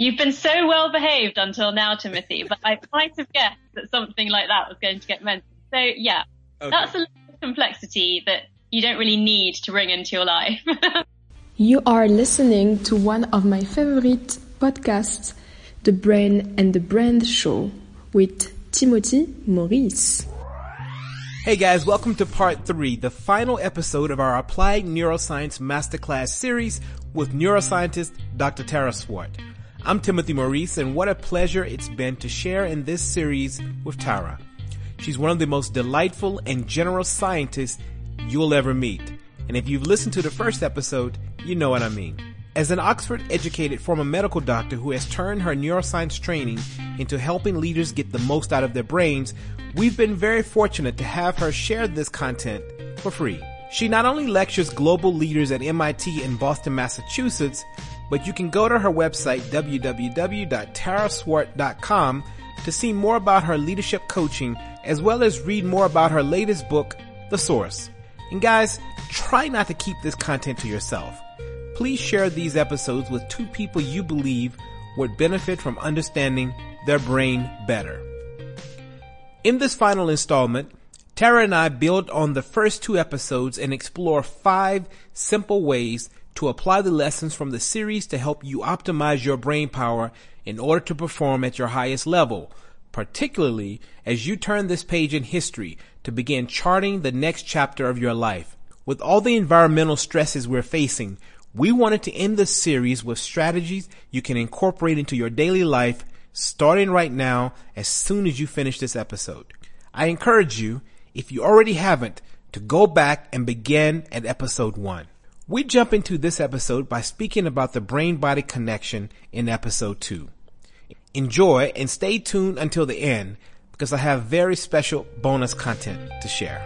You've been so well behaved until now, Timothy, but I might have guessed that something like that was going to get mentioned. So yeah, okay. that's a little complexity that you don't really need to bring into your life. you are listening to one of my favorite podcasts, The Brain and the Brand Show with Timothy Maurice. Hey guys, welcome to part three, the final episode of our Applied Neuroscience Masterclass series with neuroscientist Dr. Tara Swart. I'm Timothy Maurice and what a pleasure it's been to share in this series with Tara. She's one of the most delightful and generous scientists you'll ever meet. And if you've listened to the first episode, you know what I mean. As an Oxford educated former medical doctor who has turned her neuroscience training into helping leaders get the most out of their brains, we've been very fortunate to have her share this content for free. She not only lectures global leaders at MIT in Boston, Massachusetts, but you can go to her website www.taraswart.com to see more about her leadership coaching as well as read more about her latest book, The Source. And guys, try not to keep this content to yourself please share these episodes with two people you believe would benefit from understanding their brain better. In this final installment, Tara and I build on the first two episodes and explore five simple ways to apply the lessons from the series to help you optimize your brain power in order to perform at your highest level, particularly as you turn this page in history to begin charting the next chapter of your life. With all the environmental stresses we're facing, we wanted to end this series with strategies you can incorporate into your daily life starting right now as soon as you finish this episode. I encourage you, if you already haven't, to go back and begin at episode one. We jump into this episode by speaking about the brain body connection in episode two. Enjoy and stay tuned until the end because I have very special bonus content to share.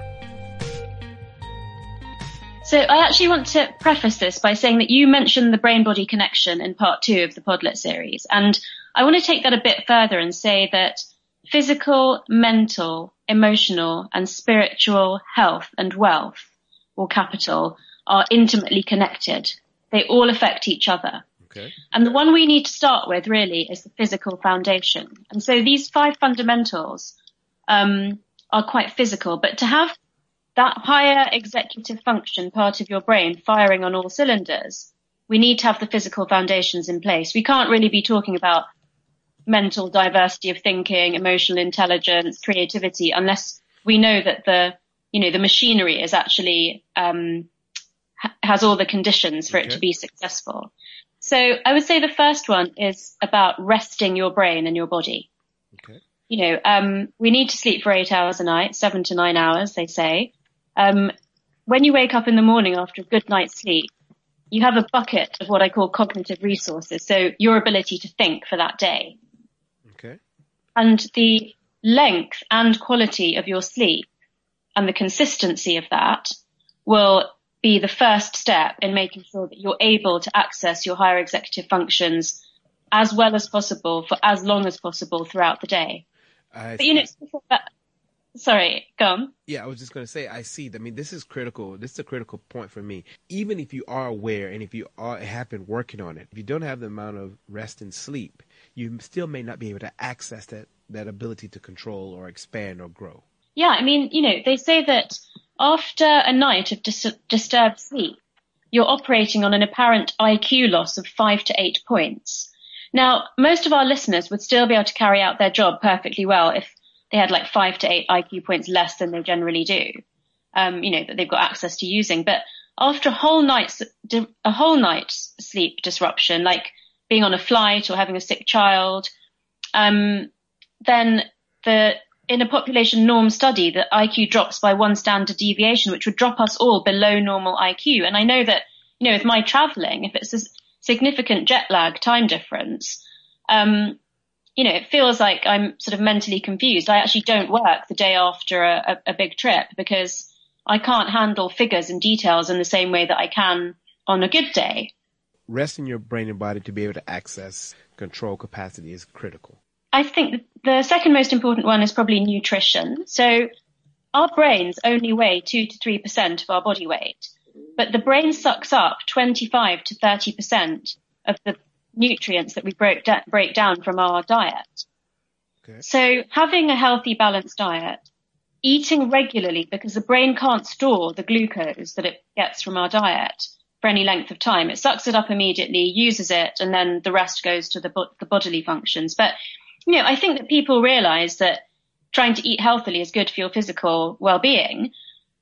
So I actually want to preface this by saying that you mentioned the brain body connection in part two of the Podlet series. And I want to take that a bit further and say that physical, mental, emotional and spiritual health and wealth or capital are intimately connected. They all affect each other. Okay. And the one we need to start with really is the physical foundation. And so these five fundamentals um, are quite physical, but to have that higher executive function part of your brain firing on all cylinders, we need to have the physical foundations in place. We can't really be talking about mental diversity of thinking, emotional intelligence, creativity, unless we know that the, you know, the machinery is actually, um, ha- has all the conditions for okay. it to be successful. So I would say the first one is about resting your brain and your body. Okay. You know, um, we need to sleep for eight hours a night, seven to nine hours, they say. Um, when you wake up in the morning after a good night's sleep, you have a bucket of what I call cognitive resources. So your ability to think for that day. Okay. And the length and quality of your sleep and the consistency of that will be the first step in making sure that you're able to access your higher executive functions as well as possible for as long as possible throughout the day. I but you know, Sorry, go on. Yeah, I was just going to say, I see. I mean, this is critical. This is a critical point for me. Even if you are aware and if you are, have been working on it, if you don't have the amount of rest and sleep, you still may not be able to access that, that ability to control or expand or grow. Yeah, I mean, you know, they say that after a night of dis- disturbed sleep, you're operating on an apparent IQ loss of five to eight points. Now, most of our listeners would still be able to carry out their job perfectly well if they had like five to eight IQ points less than they generally do. Um, you know, that they've got access to using. But after a whole night's, a whole night's sleep disruption, like being on a flight or having a sick child, um, then the, in a population norm study, the IQ drops by one standard deviation, which would drop us all below normal IQ. And I know that, you know, with my traveling, if it's a significant jet lag time difference, um, you know, it feels like I'm sort of mentally confused. I actually don't work the day after a, a, a, big trip because I can't handle figures and details in the same way that I can on a good day. Resting your brain and body to be able to access control capacity is critical. I think the second most important one is probably nutrition. So our brains only weigh two to three percent of our body weight, but the brain sucks up 25 to 30 percent of the nutrients that we break, da- break down from our diet. Okay. So having a healthy, balanced diet, eating regularly because the brain can't store the glucose that it gets from our diet for any length of time. It sucks it up immediately, uses it, and then the rest goes to the, bo- the bodily functions. But, you know, I think that people realize that trying to eat healthily is good for your physical well-being.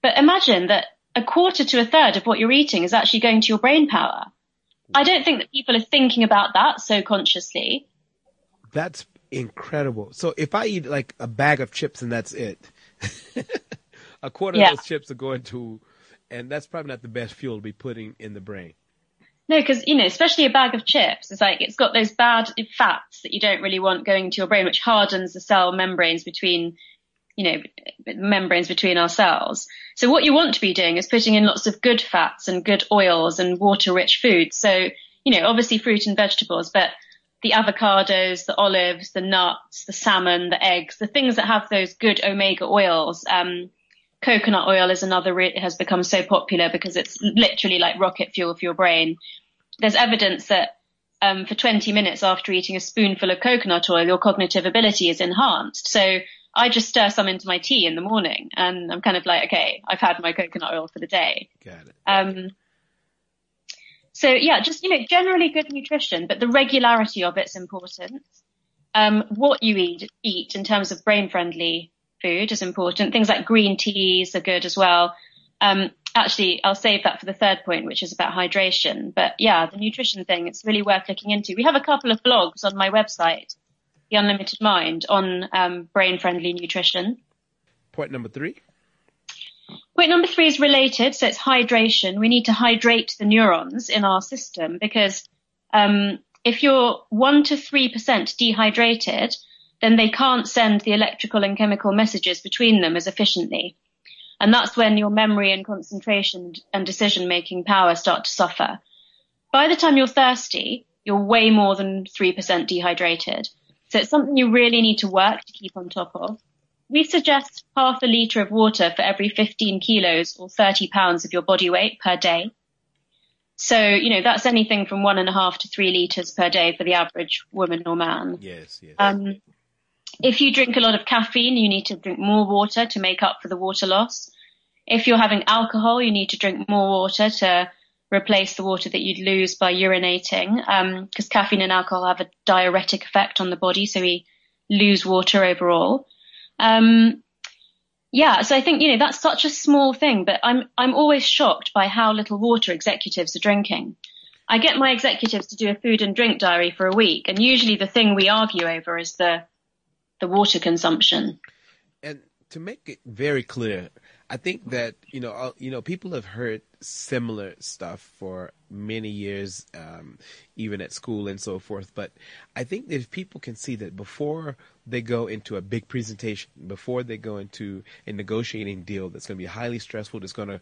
But imagine that a quarter to a third of what you're eating is actually going to your brain power. I don't think that people are thinking about that so consciously. That's incredible. So if I eat like a bag of chips and that's it, a quarter Yeah. of those chips are going to, and that's probably not the best fuel to be putting in the brain. No, because you know, especially a bag of chips, it's like it's got those bad fats that you don't really want going to your brain, which hardens the cell membranes between, you know, membranes between our cells. So what you want to be doing is putting in lots of good fats and good oils and water-rich foods. So you know, obviously fruit and vegetables, but the avocados, the olives, the nuts, the salmon, the eggs, the things that have those good omega oils. Um, coconut oil is another re- has become so popular because it's literally like rocket fuel for your brain. There's evidence that um, for 20 minutes after eating a spoonful of coconut oil, your cognitive ability is enhanced. So I just stir some into my tea in the morning, and I'm kind of like, okay, I've had my coconut oil for the day. Got it. Um, so yeah, just, you know, generally good nutrition, but the regularity of it's important. Um, what you eat, eat in terms of brain friendly food is important. Things like green teas are good as well. Um, actually, I'll save that for the third point, which is about hydration. But yeah, the nutrition thing, it's really worth looking into. We have a couple of blogs on my website, The Unlimited Mind, on um, brain friendly nutrition. Point number three. Point number three is related, so it's hydration. We need to hydrate the neurons in our system because um, if you're one to three percent dehydrated, then they can't send the electrical and chemical messages between them as efficiently, and that's when your memory and concentration and decision making power start to suffer. By the time you're thirsty, you're way more than three percent dehydrated, so it's something you really need to work to keep on top of we suggest half a litre of water for every 15 kilos or 30 pounds of your body weight per day. So, you know, that's anything from one and a half to three litres per day for the average woman or man. Yes, yes. Um, if you drink a lot of caffeine, you need to drink more water to make up for the water loss. If you're having alcohol, you need to drink more water to replace the water that you'd lose by urinating, because caffeine and alcohol have a diuretic effect on the body, so we lose water overall. Um, yeah, so I think, you know, that's such a small thing, but I'm, I'm always shocked by how little water executives are drinking. I get my executives to do a food and drink diary for a week, and usually the thing we argue over is the, the water consumption. and to make it very clear, I think that you know, you know, people have heard similar stuff for many years, um, even at school and so forth. But I think that if people can see that before they go into a big presentation, before they go into a negotiating deal that's going to be highly stressful, that's going to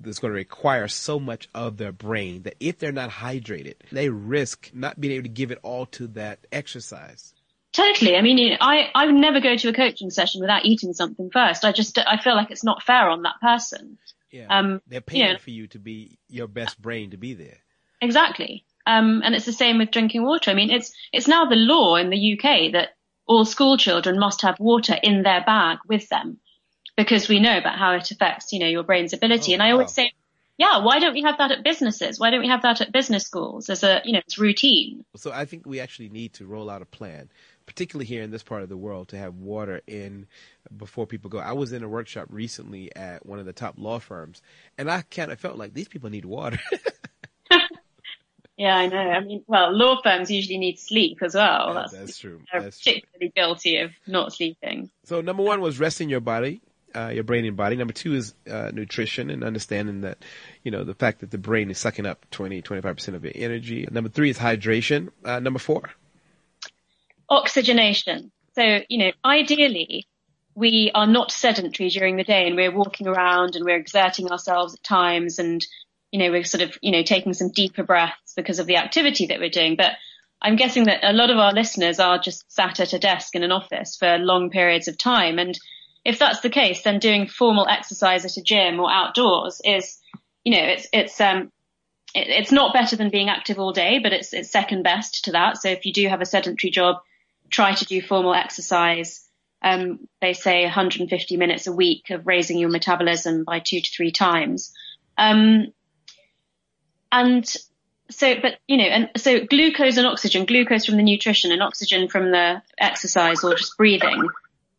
that's going to require so much of their brain that if they're not hydrated, they risk not being able to give it all to that exercise. Totally. I mean, I, I would never go to a coaching session without eating something first. I just, I feel like it's not fair on that person. Yeah, Um, they're paying yeah. for you to be your best brain to be there. Exactly. Um, and it's the same with drinking water. I mean, it's, it's now the law in the UK that all school children must have water in their bag with them because we know about how it affects, you know, your brain's ability. Oh, and I always wow. say, yeah, why don't we have that at businesses? Why don't we have that at business schools as a, you know, it's routine? So I think we actually need to roll out a plan, particularly here in this part of the world, to have water in before people go. I was in a workshop recently at one of the top law firms, and I kind of felt like these people need water. Yeah, I know. I mean, well, law firms usually need sleep as well. Yeah, that's, that's true. They're That's true. particularly guilty of not sleeping. So number one was resting your body, uh, your brain and body. Number two is uh, nutrition and understanding that, you know, the fact that the brain is sucking up 20, 25% of your energy. Number three is hydration. Uh, number four. Oxygenation. So, you know, ideally, we are not sedentary during the day and we're walking around and we're exerting ourselves at times and, you know, we're sort of, you know, taking some deeper breaths because of the activity that we're doing. But I'm guessing that a lot of our listeners are just sat at a desk in an office for long periods of time. And if that's the case, then doing formal exercise at a gym or outdoors is, you know, it's, it's, um, it, it's not better than being active all day, but it's, it's second best to that. So if you do have a sedentary job, try to do formal exercise. Um, they say 150 minutes a week of raising your metabolism by two to three times. Um, and so, but you know, and so glucose and oxygen, glucose from the nutrition and oxygen from the exercise or just breathing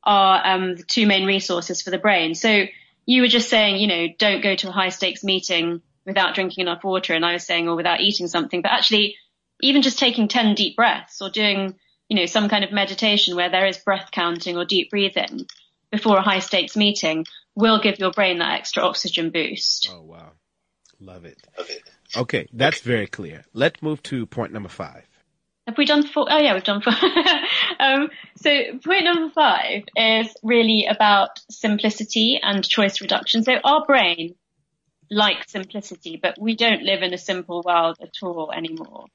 are um, the two main resources for the brain. So you were just saying, you know, don't go to a high stakes meeting without drinking enough water. And I was saying, or without eating something, but actually even just taking 10 deep breaths or doing, you know, some kind of meditation where there is breath counting or deep breathing before a high stakes meeting will give your brain that extra oxygen boost. Oh, wow. Love it. Love it. Okay. That's very clear. Let's move to point number five. Have we done four? Oh yeah, we've done four. um, so point number five is really about simplicity and choice reduction. So our brain likes simplicity, but we don't live in a simple world at all anymore.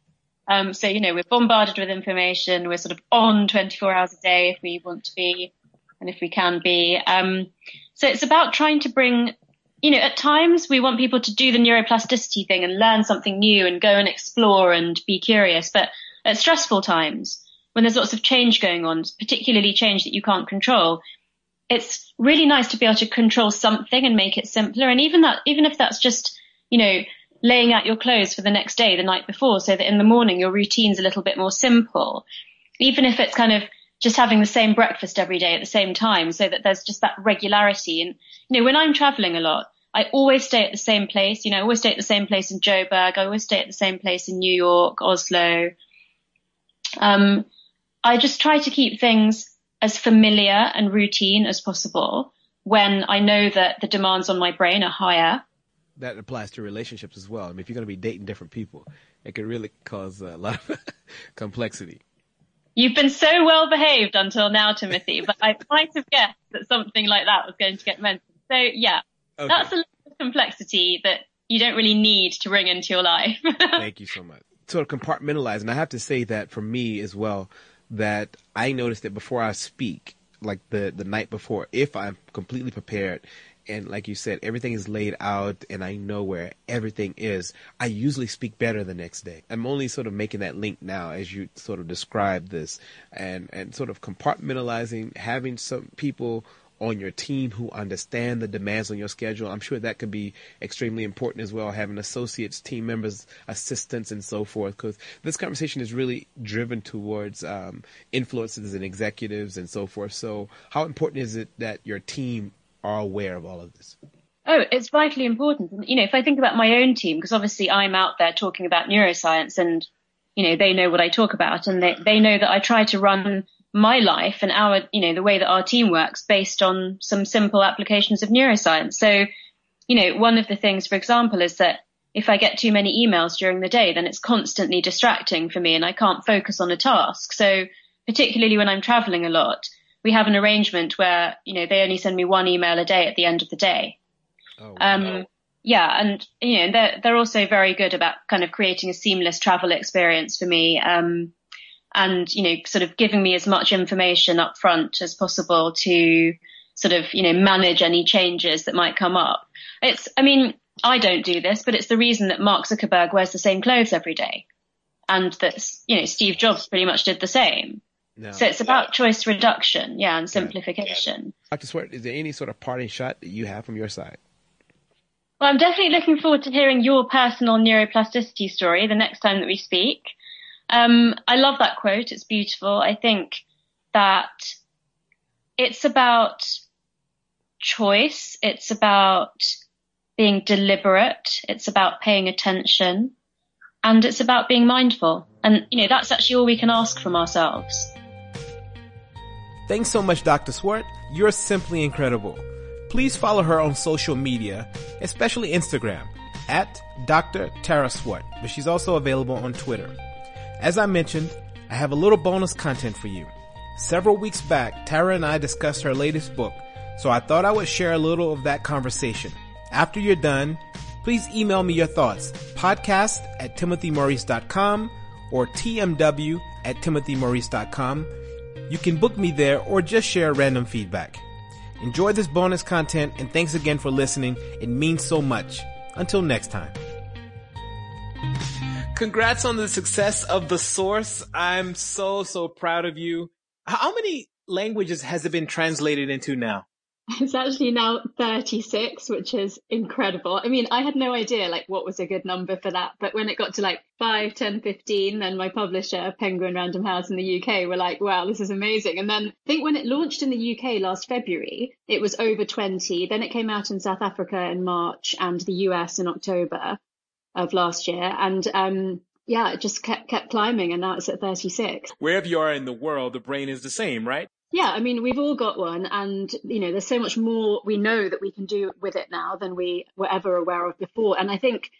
Um, so, you know, we're bombarded with information. We're sort of on 24 hours a day if we want to be and if we can be. Um, so it's about trying to bring, you know, at times we want people to do the neuroplasticity thing and learn something new and go and explore and be curious. But at stressful times, when there's lots of change going on, particularly change that you can't control, it's really nice to be able to control something and make it simpler. And even that, even if that's just, you know, laying out your clothes for the next day, the night before, so that in the morning your routine's a little bit more simple. Even if it's kind of just having the same breakfast every day at the same time, so that there's just that regularity. And, you know, when I'm traveling a lot, I always stay at the same place. You know, I always stay at the same place in Joburg. I always stay at the same place in New York, Oslo, um, I just try to keep things as familiar and routine as possible when I know that the demands on my brain are higher. That applies to relationships as well. I mean, if you're going to be dating different people, it could really cause a lot of complexity. You've been so well behaved until now, Timothy, but I might have guessed that something like that was going to get mentioned. So yeah, okay. that's a lot of complexity that you don't really need to bring into your life. Thank you so much sort of compartmentalize. And I have to say that for me as well, that I noticed that before I speak, like the the night before, if I'm completely prepared and like you said, everything is laid out and I know where everything is, I usually speak better the next day. I'm only sort of making that link now as you sort of describe this and, and sort of compartmentalizing, having some people on your team who understand the demands on your schedule. I'm sure that could be extremely important as well, having associates, team members, assistants, and so forth, because this conversation is really driven towards um, influencers and executives and so forth. So, how important is it that your team are aware of all of this? Oh, it's vitally important. You know, if I think about my own team, because obviously I'm out there talking about neuroscience and, you know, they know what I talk about and they, they know that I try to run my life and our, you know, the way that our team works based on some simple applications of neuroscience. So, you know, one of the things, for example, is that if I get too many emails during the day, then it's constantly distracting for me and I can't focus on a task. So particularly when I'm traveling a lot, we have an arrangement where, you know, they only send me one email a day at the end of the day. Oh, wow. Um, yeah, and you know they're they're also very good about kind of creating a seamless travel experience for me. Um, and, you know, sort of giving me as much information up front as possible to sort of, you know, manage any changes that might come up. It's, I mean, I don't do this, but it's the reason that Mark Zuckerberg wears the same clothes every day. And that, you know, Steve Jobs pretty much did the same. No. So it's about choice reduction, yeah, and simplification. Dr. Swart, is there any sort of parting shot that you have from your side? Well, I'm definitely looking forward to hearing your personal neuroplasticity story the next time that we speak. Um, I love that quote. It's beautiful. I think that it's about choice. It's about being deliberate. It's about paying attention and it's about being mindful. And, you know, that's actually all we can ask from ourselves. Thanks so much, Dr. Swart. You're simply incredible. Please follow her on social media, especially Instagram at Dr. Tara Swart, but she's also available on Twitter. As I mentioned, I have a little bonus content for you. Several weeks back, Tara and I discussed her latest book, so I thought I would share a little of that conversation. After you're done, please email me your thoughts, podcast at timothymaurice.com or tmw at timothymaurice.com. You can book me there or just share random feedback. Enjoy this bonus content and thanks again for listening. It means so much. Until next time. Congrats on the success of the source. I'm so, so proud of you. How many languages has it been translated into now? It's actually now 36, which is incredible. I mean, I had no idea like what was a good number for that. But when it got to like 5, 10, 15, then my publisher, Penguin Random House in the UK were like, wow, this is amazing. And then I think when it launched in the UK last February, it was over 20. Then it came out in South Africa in March and the US in October of last year. And, um, yeah, it just kept, kept climbing and now it's at 36. Wherever you are in the world, the brain is the same, right? Yeah, I mean, we've all got one and, you know, there's so much more we know that we can do with it now than we were ever aware of before. And I think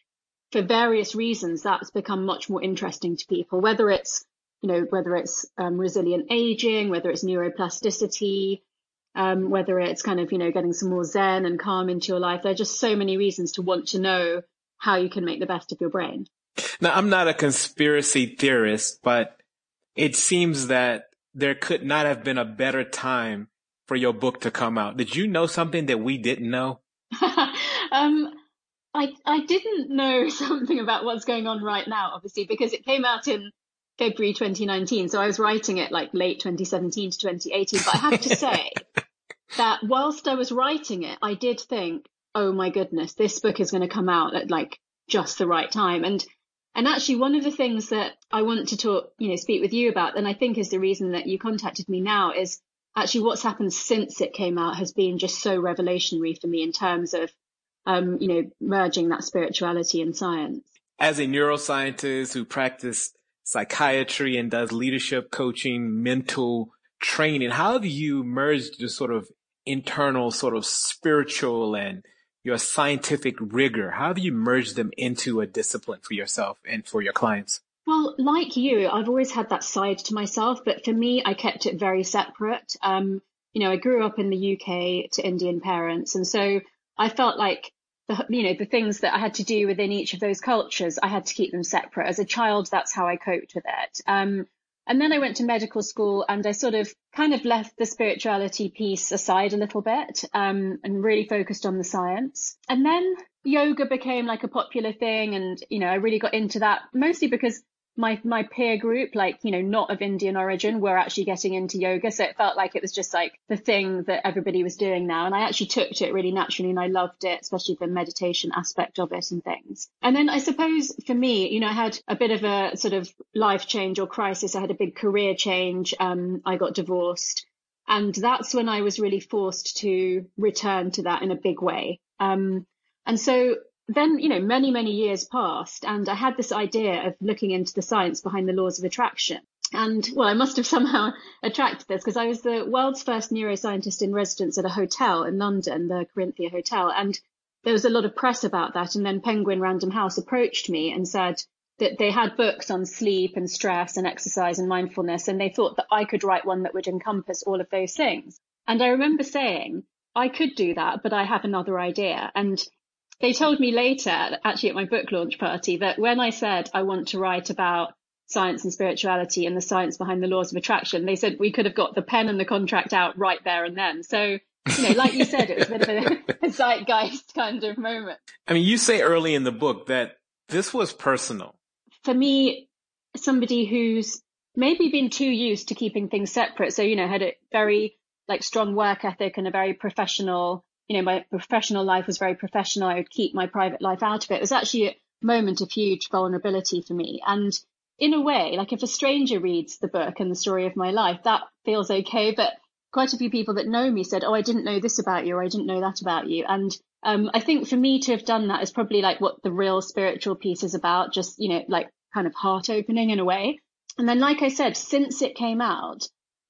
for various reasons, that's become much more interesting to people, whether it's, you know, whether it's um, resilient aging, whether it's neuroplasticity, um, whether it's kind of, you know, getting some more zen and calm into your life. There are just so many reasons to want to know how you can make the best of your brain. Now, I'm not a conspiracy theorist, but it seems that there could not have been a better time for your book to come out. Did you know something that we didn't know? um, I I didn't know something about what's going on right now, obviously, because it came out in February 2019. So I was writing it like late 2017 to 2018. But I have to say that whilst I was writing it, I did think, oh my goodness, this book is going to come out at like just the right time. And and actually, one of the things that I want to talk, you know, speak with you about, and I think is the reason that you contacted me now is actually what's happened since it came out has been just so revelationary for me in terms of, um, you know, merging that spirituality and science. As a neuroscientist who practiced psychiatry and does leadership coaching, mental training, how have you merged the sort of internal sort of spiritual and your scientific rigor? How have you merged them into a discipline for yourself and for your clients? Well, like you, I've always had that side to myself, but for me, I kept it very separate. Um, you know, I grew up in the UK to Indian parents. And so I felt like the, you know, the things that I had to do within each of those cultures, I had to keep them separate. As a child, that's how I coped with it. Um, and then I went to medical school and I sort of kind of left the spirituality piece aside a little bit um, and really focused on the science. And then yoga became like a popular thing. And, you know, I really got into that mostly because my my peer group, like you know, not of Indian origin, were actually getting into yoga. So it felt like it was just like the thing that everybody was doing now. And I actually took to it really naturally, and I loved it, especially the meditation aspect of it and things. And then I suppose for me, you know, I had a bit of a sort of life change or crisis. I had a big career change. Um, I got divorced. And that's when I was really forced to return to that in a big way. Um, and so then, you know, many, many years passed and I had this idea of looking into the science behind the laws of attraction. And well, I must have somehow attracted this because I was the world's first neuroscientist in residence at a hotel in London, the Corinthia Hotel. And there was a lot of press about that. And then Penguin Random House approached me and said that they had books on sleep and stress and exercise and mindfulness. And they thought that I could write one that would encompass all of those things. And I remember saying, I could do that, but I have another idea. And they told me later, actually at my book launch party, that when I said I want to write about science and spirituality and the science behind the laws of attraction, they said we could have got the pen and the contract out right there and then. So, you know, like you said, it was a bit of a, a zeitgeist kind of moment. I mean, you say early in the book that this was personal. For me, somebody who's maybe been too used to keeping things separate. So, you know, had a very like strong work ethic and a very professional you know, my professional life was very professional. I would keep my private life out of it. It was actually a moment of huge vulnerability for me. And in a way, like if a stranger reads the book and the story of my life, that feels okay. But quite a few people that know me said, Oh, I didn't know this about you or I didn't know that about you. And um, I think for me to have done that is probably like what the real spiritual piece is about, just, you know, like kind of heart opening in a way. And then, like I said, since it came out,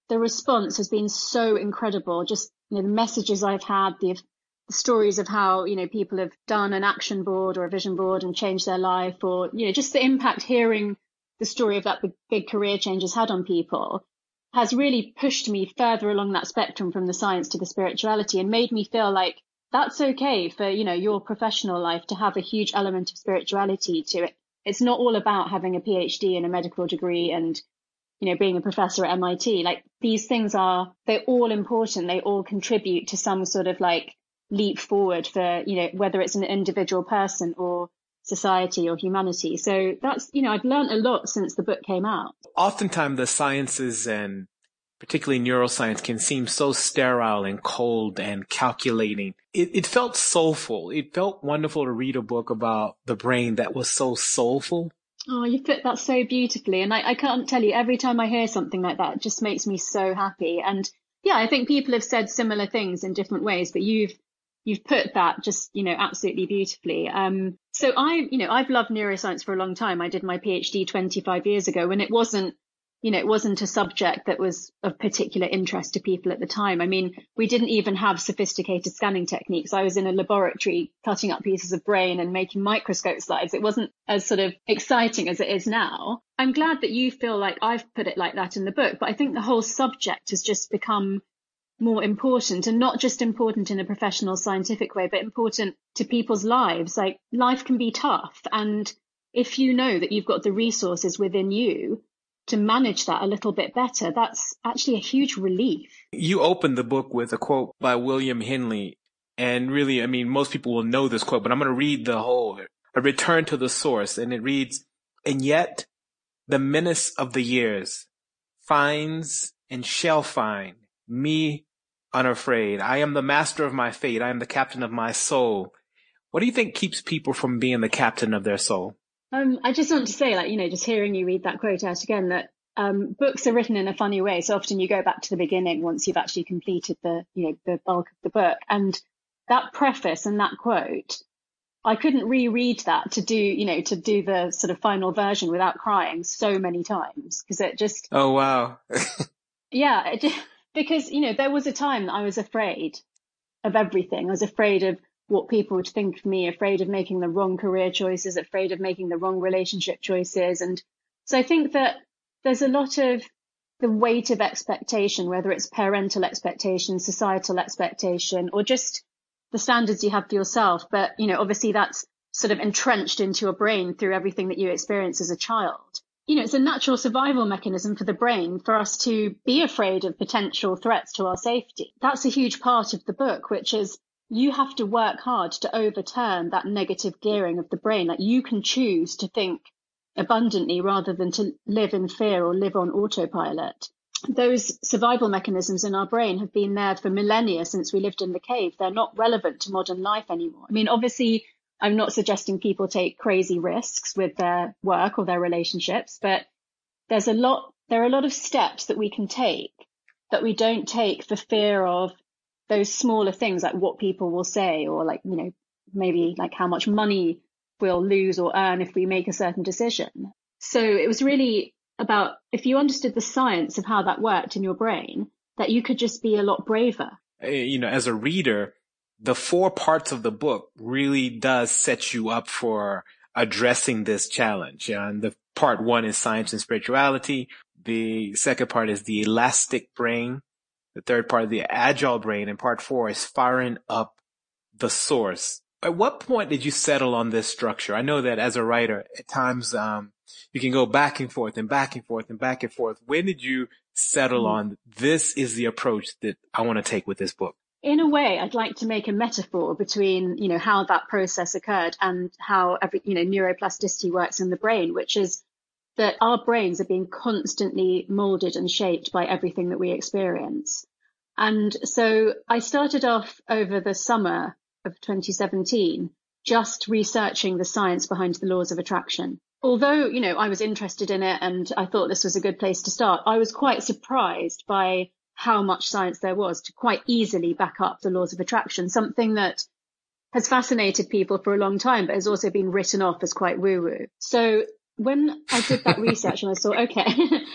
the response has been so incredible. Just you know, the messages I've had, the, the stories of how, you know, people have done an action board or a vision board and changed their life or, you know, just the impact hearing the story of that big, big career change has had on people has really pushed me further along that spectrum from the science to the spirituality and made me feel like that's okay for, you know, your professional life to have a huge element of spirituality to it. It's not all about having a PhD and a medical degree and you know, being a professor at MIT, like these things are, they're all important. They all contribute to some sort of like leap forward for, you know, whether it's an individual person or society or humanity. So that's, you know, I've learned a lot since the book came out. Oftentimes the sciences and particularly neuroscience can seem so sterile and cold and calculating. It, it felt soulful. It felt wonderful to read a book about the brain that was so soulful. Oh, you put that so beautifully. And I, I can't tell you, every time I hear something like that, it just makes me so happy. And yeah, I think people have said similar things in different ways, but you've you've put that just, you know, absolutely beautifully. Um, so I, you know, I've loved neuroscience for a long time. I did my PhD 25 years ago and it wasn't, you know, it wasn't a subject that was of particular interest to people at the time. I mean, we didn't even have sophisticated scanning techniques. I was in a laboratory cutting up pieces of brain and making microscope slides. It wasn't as sort of exciting as it is now. I'm glad that you feel like I've put it like that in the book, but I think the whole subject has just become more important and not just important in a professional scientific way, but important to people's lives. Like life can be tough. And if you know that you've got the resources within you to manage that a little bit better, that's actually a huge relief. You opened the book with a quote by William Henley. And really, I mean, most people will know this quote, but I'm going to read the whole, a return to the source. And it reads, and yet the menace of the years finds and shall find me unafraid. I am the master of my fate. I am the captain of my soul. What do you think keeps people from being the captain of their soul? Um, I just want to say, like, you know, just hearing you read that quote out again, that um, books are written in a funny way. So often you go back to the beginning once you've actually completed the, you know, the bulk of the book. And that preface and that quote, I couldn't reread that to do, you know, to do the sort of final version without crying so many times because it just. Oh, wow. yeah. It just, because, you know, there was a time that I was afraid of everything. I was afraid of what people would think of me, afraid of making the wrong career choices, afraid of making the wrong relationship choices. And so I think that there's a lot of the weight of expectation, whether it's parental expectation, societal expectation, or just the standards you have for yourself. But, you know, obviously that's sort of entrenched into your brain through everything that you experience as a child you know, it's a natural survival mechanism for the brain for us to be afraid of potential threats to our safety. That's a huge part of the book, which is you have to work hard to overturn that negative gearing of the brain. Like you can choose to think abundantly rather than to live in fear or live on autopilot. Those survival mechanisms in our brain have been there for millennia since we lived in the cave. They're not relevant to modern life anymore. I mean, obviously I'm not suggesting people take crazy risks with their work or their relationships, but there's a lot, there are a lot of steps that we can take that we don't take for fear of those smaller things like what people will say or like, you know, maybe like how much money we'll lose or earn if we make a certain decision. So it was really about if you understood the science of how that worked in your brain, that you could just be a lot braver. Eh, you know, as a reader, the four parts of the book really does set you up for addressing this challenge. And the part one is science and spirituality. The second part is the elastic brain. The third part of the agile brain. And part four is firing up the source. At what point did you settle on this structure? I know that as a writer, at times, um, you can go back and forth and back and forth and back and forth. When did you settle mm. on this is the approach that I want to take with this book? in a way, I'd like to make a metaphor between, you know, how that process occurred and how every, you know, neuroplasticity works in the brain, which is that our brains are being constantly molded and shaped by everything that we experience. And so I started off over the summer of 2017, just researching the science behind the laws of attraction. Although, you know, I was interested in it and I thought this was a good place to start, I was quite surprised by how much science there was to quite easily back up the laws of attraction, something that has fascinated people for a long time, but has also been written off as quite woo woo. So when I did that research and I thought, okay,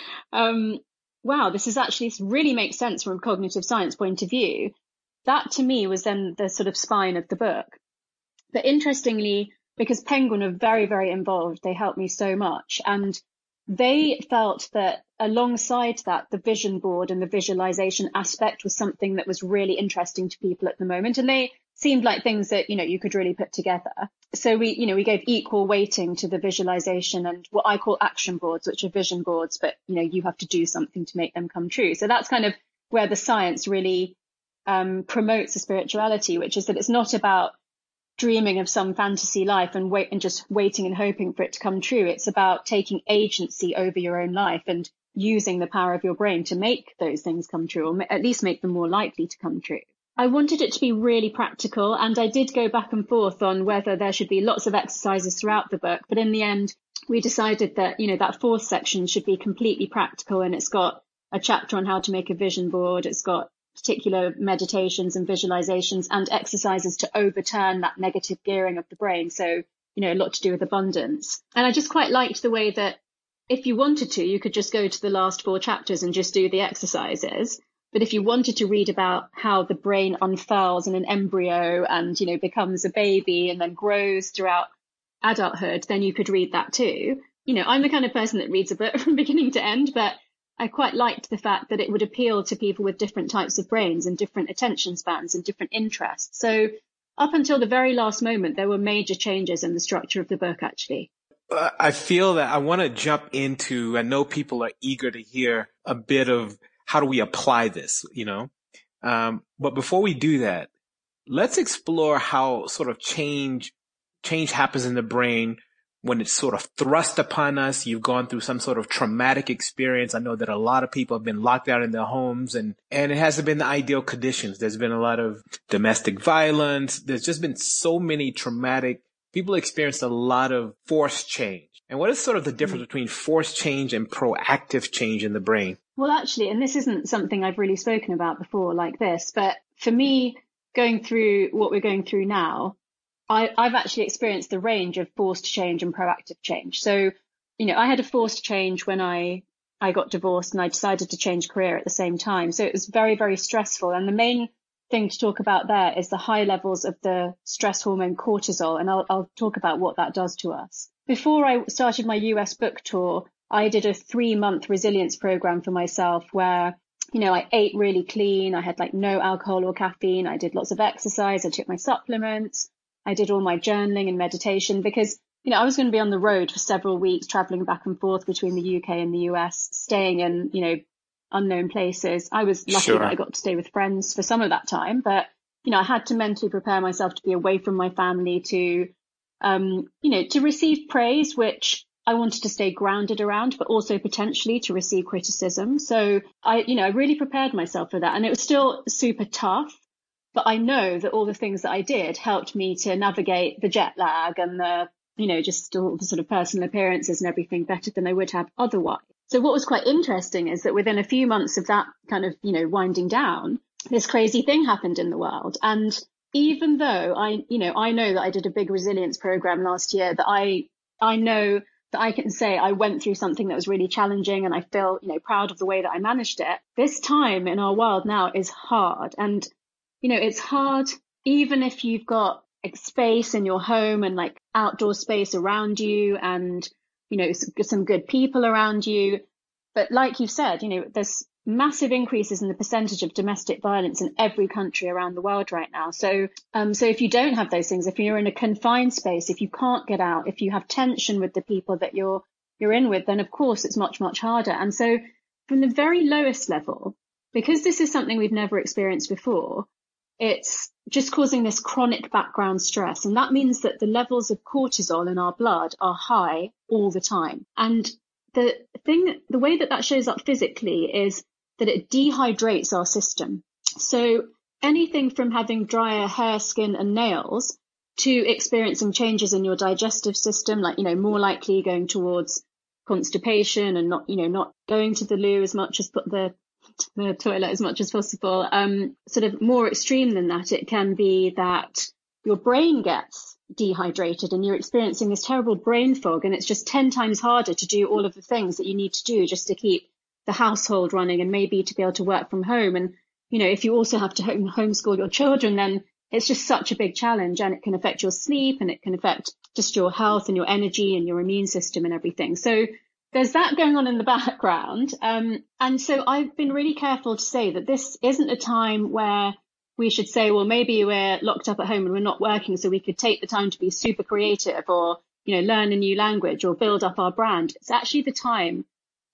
um, wow, this is actually, this really makes sense from a cognitive science point of view. That to me was then the sort of spine of the book. But interestingly, because Penguin are very, very involved, they helped me so much. And they felt that alongside that, the vision board and the visualization aspect was something that was really interesting to people at the moment. And they seemed like things that, you know, you could really put together. So we, you know, we gave equal weighting to the visualization and what I call action boards, which are vision boards, but, you know, you have to do something to make them come true. So that's kind of where the science really um, promotes the spirituality, which is that it's not about dreaming of some fantasy life and wait and just waiting and hoping for it to come true. It's about taking agency over your own life and using the power of your brain to make those things come true or at least make them more likely to come true. I wanted it to be really practical and I did go back and forth on whether there should be lots of exercises throughout the book. But in the end, we decided that, you know, that fourth section should be completely practical and it's got a chapter on how to make a vision board. It's got particular meditations and visualizations and exercises to overturn that negative gearing of the brain. So, you know, a lot to do with abundance. And I just quite liked the way that if you wanted to, you could just go to the last four chapters and just do the exercises. But if you wanted to read about how the brain unfurls in an embryo and, you know, becomes a baby and then grows throughout adulthood, then you could read that too. You know, I'm the kind of person that reads a book from beginning to end, but I quite liked the fact that it would appeal to people with different types of brains and different attention spans and different interests. So up until the very last moment, there were major changes in the structure of the book, actually. Uh, I feel that I want to jump into, I know people are eager to hear a bit of how do we apply this, you know? Um, but before we do that, let's explore how sort of change, change happens in the brain when it's sort of thrust upon us, you've gone through some sort of traumatic experience. I know that a lot of people have been locked out in their homes and, and it hasn't been the ideal conditions. There's been a lot of domestic violence. There's just been so many traumatic, people experienced a lot of forced change. And what is sort of the difference mm. between forced change and proactive change in the brain? Well, actually, and this isn't something I've really spoken about before like this, but for me, going through what we're going through now, I, I've actually experienced the range of forced change and proactive change. So, you know, I had a forced change when I I got divorced and I decided to change career at the same time. So it was very, very stressful. And the main thing to talk about there is the high levels of the stress hormone cortisol. And I'll, I'll talk about what that does to us. Before I started my US book tour, I did a three month resilience program for myself where, you know, I ate really clean. I had like no alcohol or caffeine. I did lots of exercise. I took my supplements. I did all my journaling and meditation because, you know, I was going to be on the road for several weeks, traveling back and forth between the UK and the US, staying in, you know, unknown places. I was lucky sure. that I got to stay with friends for some of that time, but, you know, I had to mentally prepare myself to be away from my family to, um, you know, to receive praise, which I wanted to stay grounded around, but also potentially to receive criticism. So I, you know, I really prepared myself for that and it was still super tough. But I know that all the things that I did helped me to navigate the jet lag and the, you know, just all the sort of personal appearances and everything better than I would have otherwise. So what was quite interesting is that within a few months of that kind of, you know, winding down, this crazy thing happened in the world. And even though I, you know, I know that I did a big resilience program last year that I, I know that I can say I went through something that was really challenging and I feel, you know, proud of the way that I managed it. This time in our world now is hard. And you know, it's hard, even if you've got space in your home and like outdoor space around you and, you know, some good people around you. But like you said, you know, there's massive increases in the percentage of domestic violence in every country around the world right now. So, um, so if you don't have those things, if you're in a confined space, if you can't get out, if you have tension with the people that you're, you're in with, then of course it's much, much harder. And so from the very lowest level, because this is something we've never experienced before, it's just causing this chronic background stress. And that means that the levels of cortisol in our blood are high all the time. And the thing, the way that that shows up physically is that it dehydrates our system. So anything from having drier hair, skin and nails to experiencing changes in your digestive system, like, you know, more likely going towards constipation and not, you know, not going to the loo as much as put the the toilet as much as possible. Um, sort of more extreme than that, it can be that your brain gets dehydrated and you're experiencing this terrible brain fog and it's just 10 times harder to do all of the things that you need to do just to keep the household running and maybe to be able to work from home. And, you know, if you also have to home homeschool your children, then it's just such a big challenge and it can affect your sleep and it can affect just your health and your energy and your immune system and everything. So there's that going on in the background. Um, and so I've been really careful to say that this isn't a time where we should say, well, maybe we're locked up at home and we're not working, so we could take the time to be super creative or, you know, learn a new language or build up our brand. It's actually the time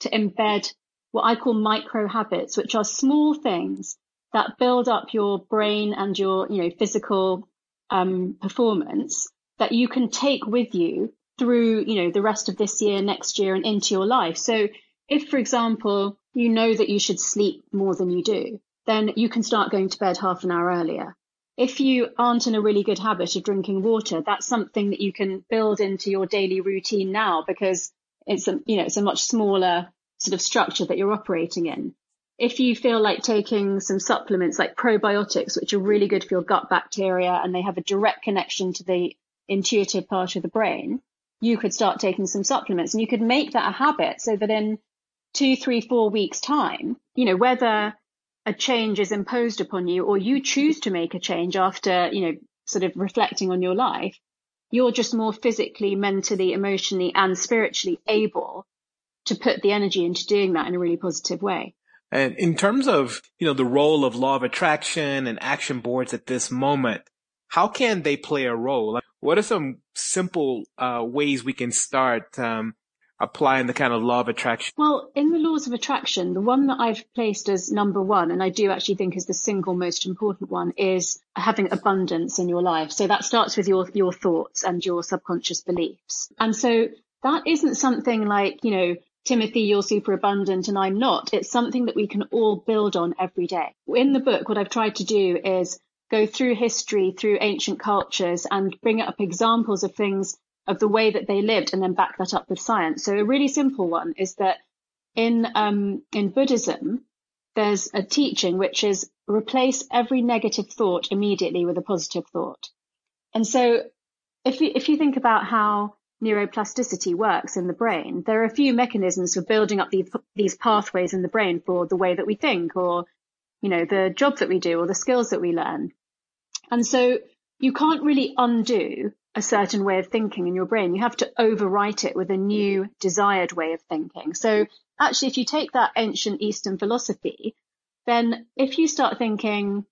to embed what I call micro habits, which are small things that build up your brain and your, you know, physical um, performance that you can take with you through, you know, the rest of this year, next year and into your life. So if, for example, you know that you should sleep more than you do, then you can start going to bed half an hour earlier. If you aren't in a really good habit of drinking water, that's something that you can build into your daily routine now because it's a, you know, it's a much smaller sort of structure that you're operating in. If you feel like taking some supplements like probiotics, which are really good for your gut bacteria and they have a direct connection to the intuitive part of the brain, you could start taking some supplements and you could make that a habit so that in two, three, four weeks time, you know, whether a change is imposed upon you or you choose to make a change after, you know, sort of reflecting on your life, you're just more physically, mentally, emotionally and spiritually able to put the energy into doing that in a really positive way. And in terms of, you know, the role of law of attraction and action boards at this moment, how can they play a role? What are some simple uh, ways we can start um, applying the kind of law of attraction? Well, in the laws of attraction, the one that I've placed as number one, and I do actually think is the single most important one, is having abundance in your life. So that starts with your your thoughts and your subconscious beliefs. And so that isn't something like, you know, Timothy, you're super abundant and I'm not. It's something that we can all build on every day. In the book, what I've tried to do is go through history, through ancient cultures and bring up examples of things of the way that they lived and then back that up with science. So a really simple one is that in, um, in Buddhism, there's a teaching which is replace every negative thought immediately with a positive thought. And so if you, if you think about how neuroplasticity works in the brain, there are a few mechanisms for building up these, these pathways in the brain for the way that we think or, you know, the job that we do or the skills that we learn. And so you can't really undo a certain way of thinking in your brain. You have to overwrite it with a new desired way of thinking. So actually, if you take that ancient Eastern philosophy, then if you start thinking,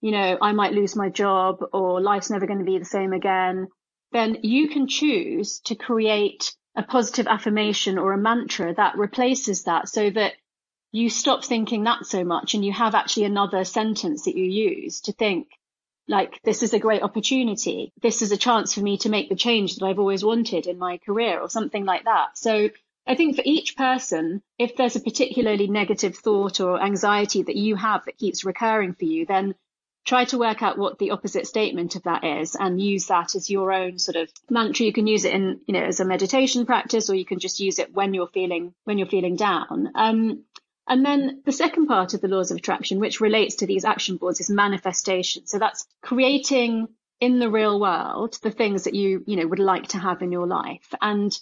you know, I might lose my job or life's never going to be the same again, then you can choose to create a positive affirmation or a mantra that replaces that so that you stop thinking that so much and you have actually another sentence that you use to think, like this is a great opportunity. This is a chance for me to make the change that I've always wanted in my career or something like that. So I think for each person, if there's a particularly negative thought or anxiety that you have that keeps recurring for you, then try to work out what the opposite statement of that is and use that as your own sort of mantra. You can use it in, you know, as a meditation practice, or you can just use it when you're feeling, when you're feeling down. Um, and then the second part of the laws of attraction, which relates to these action boards, is manifestation. So that's creating in the real world the things that you, you know, would like to have in your life. And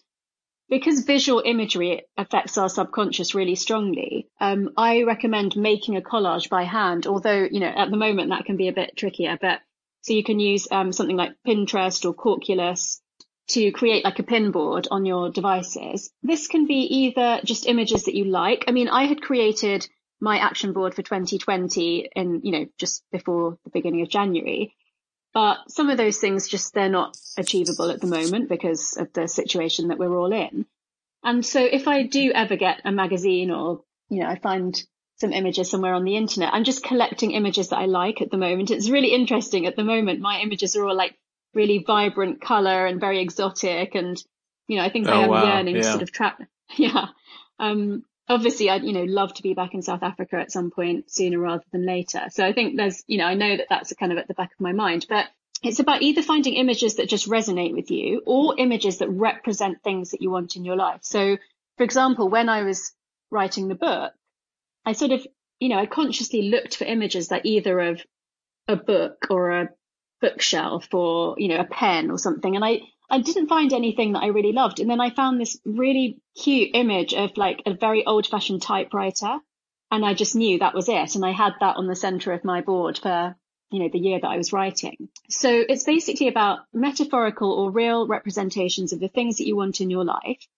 because visual imagery affects our subconscious really strongly, um, I recommend making a collage by hand, although, you know, at the moment that can be a bit trickier, but so you can use um, something like Pinterest or Quarkulus to create like a pin board on your devices. This can be either just images that you like. I mean, I had created my action board for 2020 in, you know, just before the beginning of January. But some of those things just, they're not achievable at the moment because of the situation that we're all in. And so if I do ever get a magazine or, you know, I find some images somewhere on the internet, I'm just collecting images that I like at the moment. It's really interesting at the moment. My images are all like really vibrant color and very exotic. And, you know, I think oh, I am wow. yearning yeah. to sort of trap. Yeah. Um, obviously I'd, you know, love to be back in South Africa at some point sooner rather than later. So I think there's, you know, I know that that's kind of at the back of my mind, but it's about either finding images that just resonate with you or images that represent things that you want in your life. So for example, when I was writing the book, I sort of, you know, I consciously looked for images that either of a book or a bookshelf or, you know, a pen or something. And I, I didn't find anything that I really loved. And then I found this really cute image of like a very old fashioned typewriter. And I just knew that was it. And I had that on the center of my board for, you know, the year that I was writing. So it's basically about metaphorical or real representations of the things that you want in your life.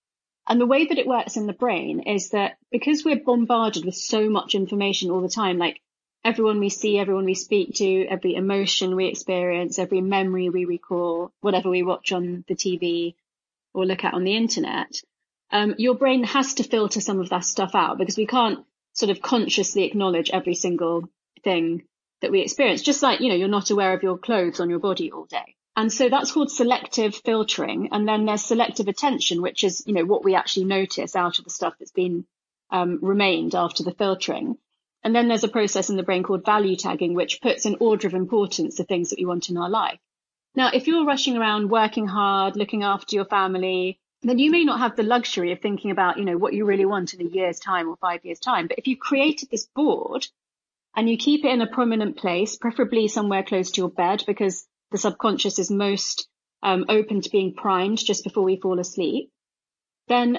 And the way that it works in the brain is that because we're bombarded with so much information all the time, like everyone we see, everyone we speak to, every emotion we experience, every memory we recall, whatever we watch on the TV or look at on the internet, um, your brain has to filter some of that stuff out because we can't sort of consciously acknowledge every single thing that we experience, just like, you know, you're not aware of your clothes on your body all day. And so that's called selective filtering. And then there's selective attention, which is, you know, what we actually notice out of the stuff that's been um, remained after the filtering. And then there's a process in the brain called value tagging, which puts an order of importance the things that we want in our life. Now, if you're rushing around working hard, looking after your family, then you may not have the luxury of thinking about, you know, what you really want in a year's time or five years time. But if you've created this board and you keep it in a prominent place, preferably somewhere close to your bed, because the subconscious is most um, open to being primed just before we fall asleep, then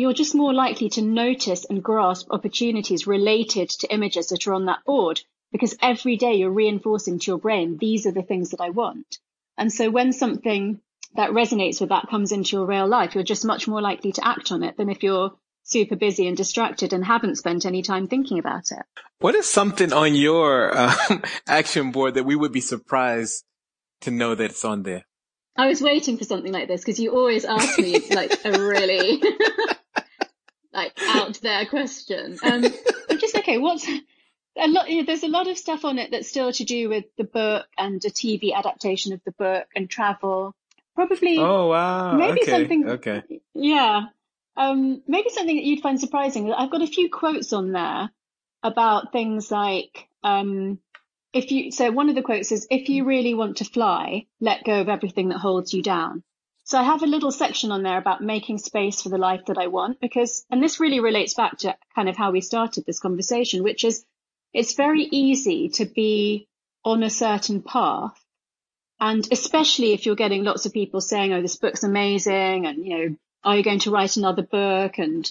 you're just more likely to notice and grasp opportunities related to images that are on that board because every day you're reinforcing to your brain, these are the things that I want. And so when something that resonates with that comes into your real life, you're just much more likely to act on it than if you're super busy and distracted and haven't spent any time thinking about it. What is something on your uh, action board that we would be surprised to know that it's on there? I was waiting for something like this because you always ask me like a really like out there question. Um, I'm just okay. What's a lot? You know, there's a lot of stuff on it that's still to do with the book and a TV adaptation of the book and travel. Probably. Oh wow. Maybe okay. something. Okay. Yeah. Um, maybe something that you'd find surprising. I've got a few quotes on there about things like, um, if you, so one of the quotes is, if you really want to fly, let go of everything that holds you down. So I have a little section on there about making space for the life that I want because, and this really relates back to kind of how we started this conversation, which is it's very easy to be on a certain path. And especially if you're getting lots of people saying, Oh, this book's amazing. And, you know, are you going to write another book? And,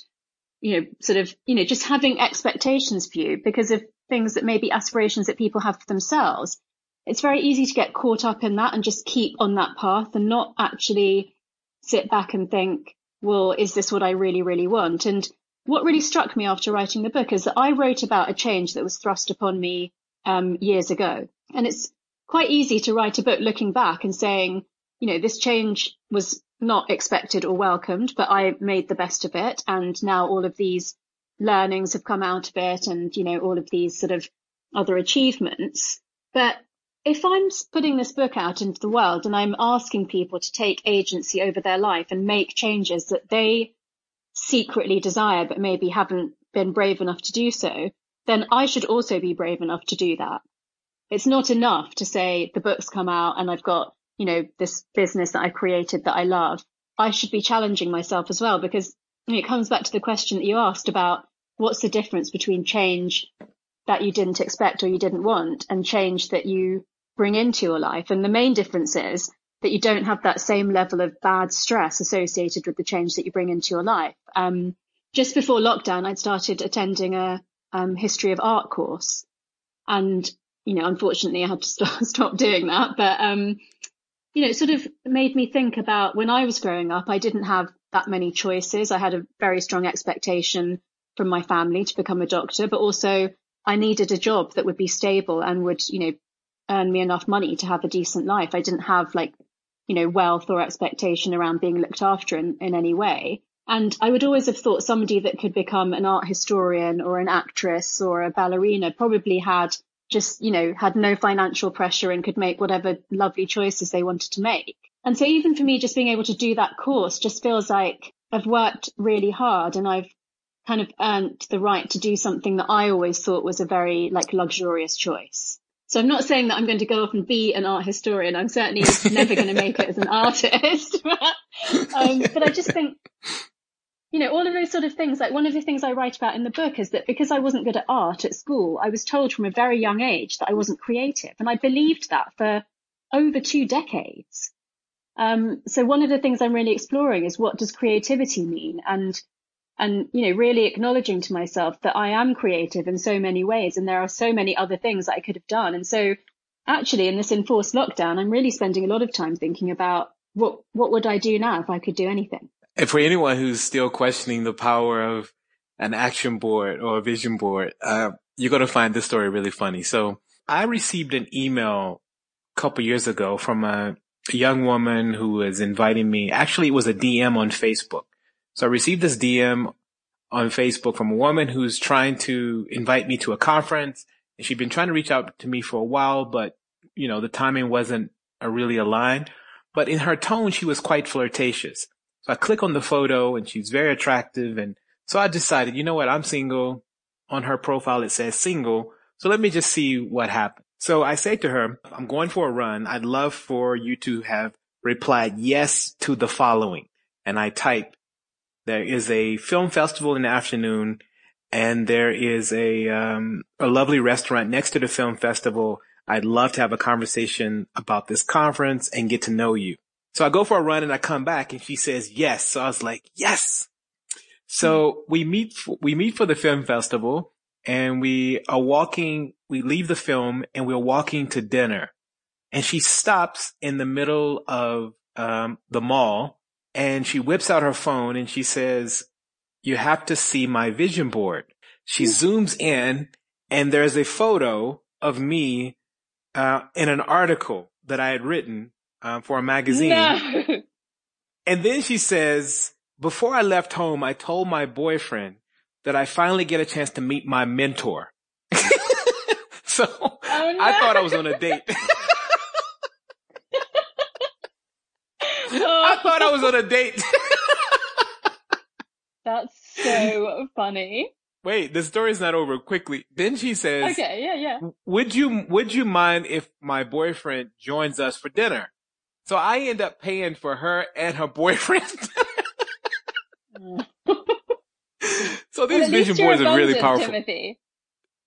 you know, sort of, you know, just having expectations for you because of things that may be aspirations that people have for themselves. It's very easy to get caught up in that and just keep on that path and not actually sit back and think, well, is this what I really, really want? And what really struck me after writing the book is that I wrote about a change that was thrust upon me um, years ago. And it's quite easy to write a book looking back and saying, you know, this change was not expected or welcomed, but I made the best of it. And now all of these learnings have come out of it and, you know, all of these sort of other achievements. But if I'm putting this book out into the world and I'm asking people to take agency over their life and make changes that they secretly desire, but maybe haven't been brave enough to do so, then I should also be brave enough to do that. It's not enough to say the book's come out and I've got, you know, this business that I created that I love. I should be challenging myself as well because it comes back to the question that you asked about what's the difference between change that you didn't expect or you didn't want and change that you bring into your life. And the main difference is that you don't have that same level of bad stress associated with the change that you bring into your life. Um, just before lockdown, I'd started attending a um, history of art course, and you know, unfortunately, I had to stop, stop doing that. But um, you know, it sort of made me think about when I was growing up. I didn't have that many choices. I had a very strong expectation from my family to become a doctor, but also I needed a job that would be stable and would, you know, earn me enough money to have a decent life. I didn't have like you know, wealth or expectation around being looked after in, in any way. And I would always have thought somebody that could become an art historian or an actress or a ballerina probably had just, you know, had no financial pressure and could make whatever lovely choices they wanted to make. And so even for me, just being able to do that course just feels like I've worked really hard and I've kind of earned the right to do something that I always thought was a very like luxurious choice. So I'm not saying that I'm going to go off and be an art historian. I'm certainly never going to make it as an artist. um, but I just think, you know, all of those sort of things, like one of the things I write about in the book is that because I wasn't good at art at school, I was told from a very young age that I wasn't creative. And I believed that for over two decades. Um, so one of the things I'm really exploring is what does creativity mean? And and you know really acknowledging to myself that I am creative in so many ways and there are so many other things that I could have done. And so actually in this enforced lockdown I'm really spending a lot of time thinking about what what would I do now if I could do anything? And for anyone who's still questioning the power of an action board or a vision board uh, you're going to find this story really funny. So I received an email a couple years ago from a young woman who was inviting me. Actually it was a DM on Facebook so I received this DM on Facebook from a woman who's trying to invite me to a conference and she'd been trying to reach out to me for a while, but you know, the timing wasn't uh, really aligned. But in her tone, she was quite flirtatious. So I click on the photo and she's very attractive. And so I decided, you know what? I'm single. On her profile, it says single. So let me just see what happens. So I say to her, I'm going for a run. I'd love for you to have replied yes to the following. And I type, there is a film festival in the afternoon and there is a, um, a lovely restaurant next to the film festival. I'd love to have a conversation about this conference and get to know you. So I go for a run and I come back and she says yes. So I was like, yes. So we meet, we meet for the film festival and we are walking, we leave the film and we're walking to dinner and she stops in the middle of um, the mall and she whips out her phone and she says, you have to see my vision board. She zooms in and there's a photo of me uh, in an article that I had written uh, for a magazine. No. And then she says, before I left home, I told my boyfriend that I finally get a chance to meet my mentor. so oh, no. I thought I was on a date. I thought I was on a date. That's so funny. Wait, the story's not over. Quickly. Then she says, "Okay, yeah, yeah. Would you would you mind if my boyfriend joins us for dinner?" So I end up paying for her and her boyfriend. so these well, vision boards are really powerful. Timothy.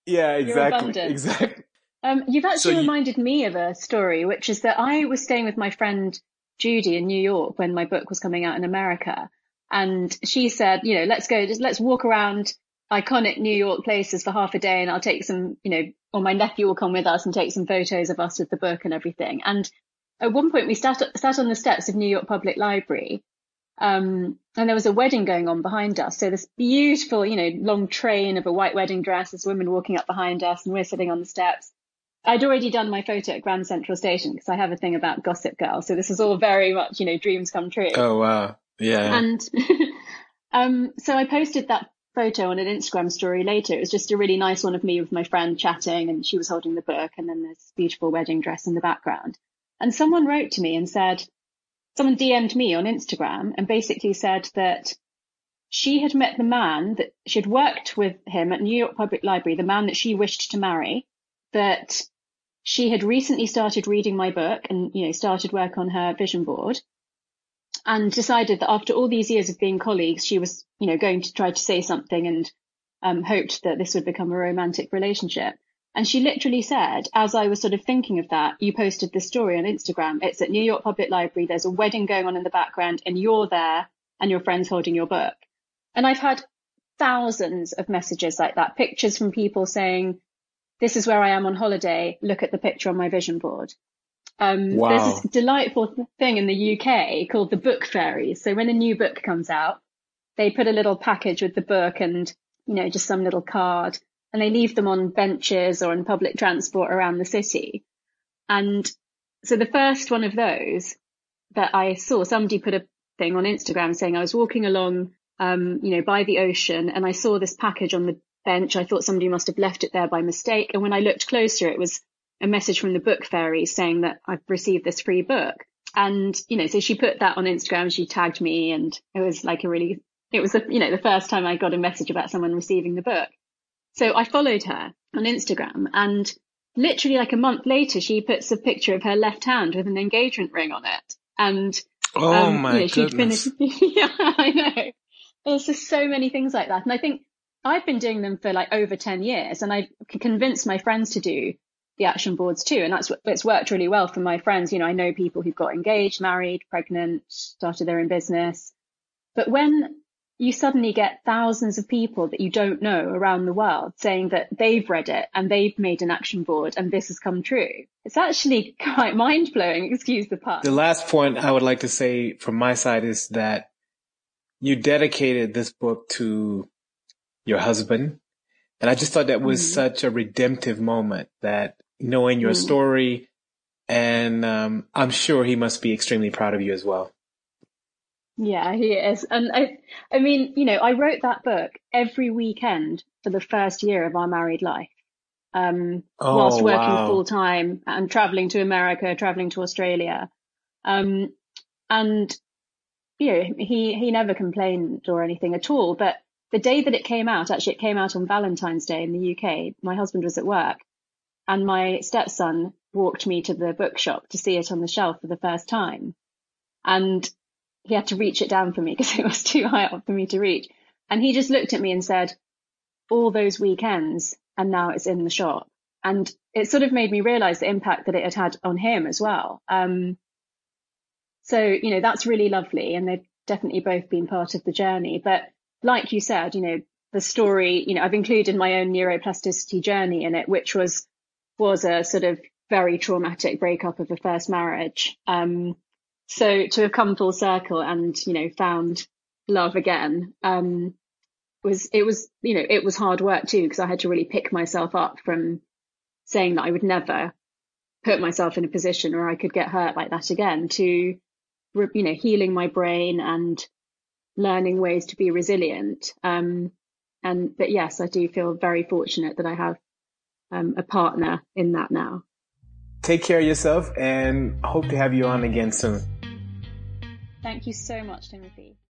Yeah, exactly. Exactly. Um, you've actually so reminded you... me of a story, which is that I was staying with my friend Judy in New York when my book was coming out in America. And she said, you know, let's go, just let's walk around iconic New York places for half a day and I'll take some, you know, or my nephew will come with us and take some photos of us with the book and everything. And at one point we sat, sat on the steps of New York Public Library. Um, and there was a wedding going on behind us. So this beautiful, you know, long train of a white wedding dress, this women walking up behind us and we're sitting on the steps. I'd already done my photo at Grand Central Station because I have a thing about Gossip Girl. So this is all very much, you know, dreams come true. Oh, wow. Yeah. And, um, so I posted that photo on an Instagram story later. It was just a really nice one of me with my friend chatting and she was holding the book and then this beautiful wedding dress in the background. And someone wrote to me and said, someone DM'd me on Instagram and basically said that she had met the man that she had worked with him at New York Public Library, the man that she wished to marry, that she had recently started reading my book and, you know, started work on her vision board and decided that after all these years of being colleagues, she was, you know, going to try to say something and um, hoped that this would become a romantic relationship. And she literally said, as I was sort of thinking of that, you posted this story on Instagram. It's at New York Public Library. There's a wedding going on in the background and you're there and your friend's holding your book. And I've had thousands of messages like that, pictures from people saying, this is where I am on holiday. Look at the picture on my vision board. Um, wow. There's this delightful thing in the UK called the book fairies. So when a new book comes out, they put a little package with the book and, you know, just some little card and they leave them on benches or in public transport around the city. And so the first one of those that I saw, somebody put a thing on Instagram saying I was walking along, um, you know, by the ocean and I saw this package on the bench. I thought somebody must have left it there by mistake. And when I looked closer, it was a message from the book fairy saying that I've received this free book. And, you know, so she put that on Instagram. She tagged me and it was like a really, it was, a, you know, the first time I got a message about someone receiving the book. So I followed her on Instagram and literally like a month later, she puts a picture of her left hand with an engagement ring on it. And, oh um, my you know, she'd goodness. finished. yeah, I know. There's just so many things like that. And I think I've been doing them for like over 10 years and I've convinced my friends to do the action boards too. And that's, it's worked really well for my friends. You know, I know people who've got engaged, married, pregnant, started their own business. But when you suddenly get thousands of people that you don't know around the world saying that they've read it and they've made an action board and this has come true. It's actually quite mind blowing. Excuse the pun. The last point I would like to say from my side is that you dedicated this book to your husband. And I just thought that was mm-hmm. such a redemptive moment that knowing your mm-hmm. story and um, I'm sure he must be extremely proud of you as well. Yeah, he is. And I, I mean, you know, I wrote that book every weekend for the first year of our married life. um, oh, whilst working wow. full time and traveling to America, traveling to Australia. Um, and, you know, he, he never complained or anything at all. But the day that it came out, actually, it came out on Valentine's Day in the UK. My husband was at work and my stepson walked me to the bookshop to see it on the shelf for the first time. And he had to reach it down for me because it was too high up for me to reach. And he just looked at me and said, all those weekends and now it's in the shop. And it sort of made me realize the impact that it had had on him as well. Um, so, you know, that's really lovely. And they've definitely both been part of the journey. But like you said, you know, the story, you know, I've included my own neuroplasticity journey in it, which was, was a sort of very traumatic breakup of a first marriage. Um, so to have come full circle and, you know, found love again, um, was, it was, you know, it was hard work too, because I had to really pick myself up from saying that I would never put myself in a position where I could get hurt like that again to, you know, healing my brain and learning ways to be resilient. Um, and, but yes, I do feel very fortunate that I have um, a partner in that now. Take care of yourself and hope to have you on again soon. Thank you so much, Timothy.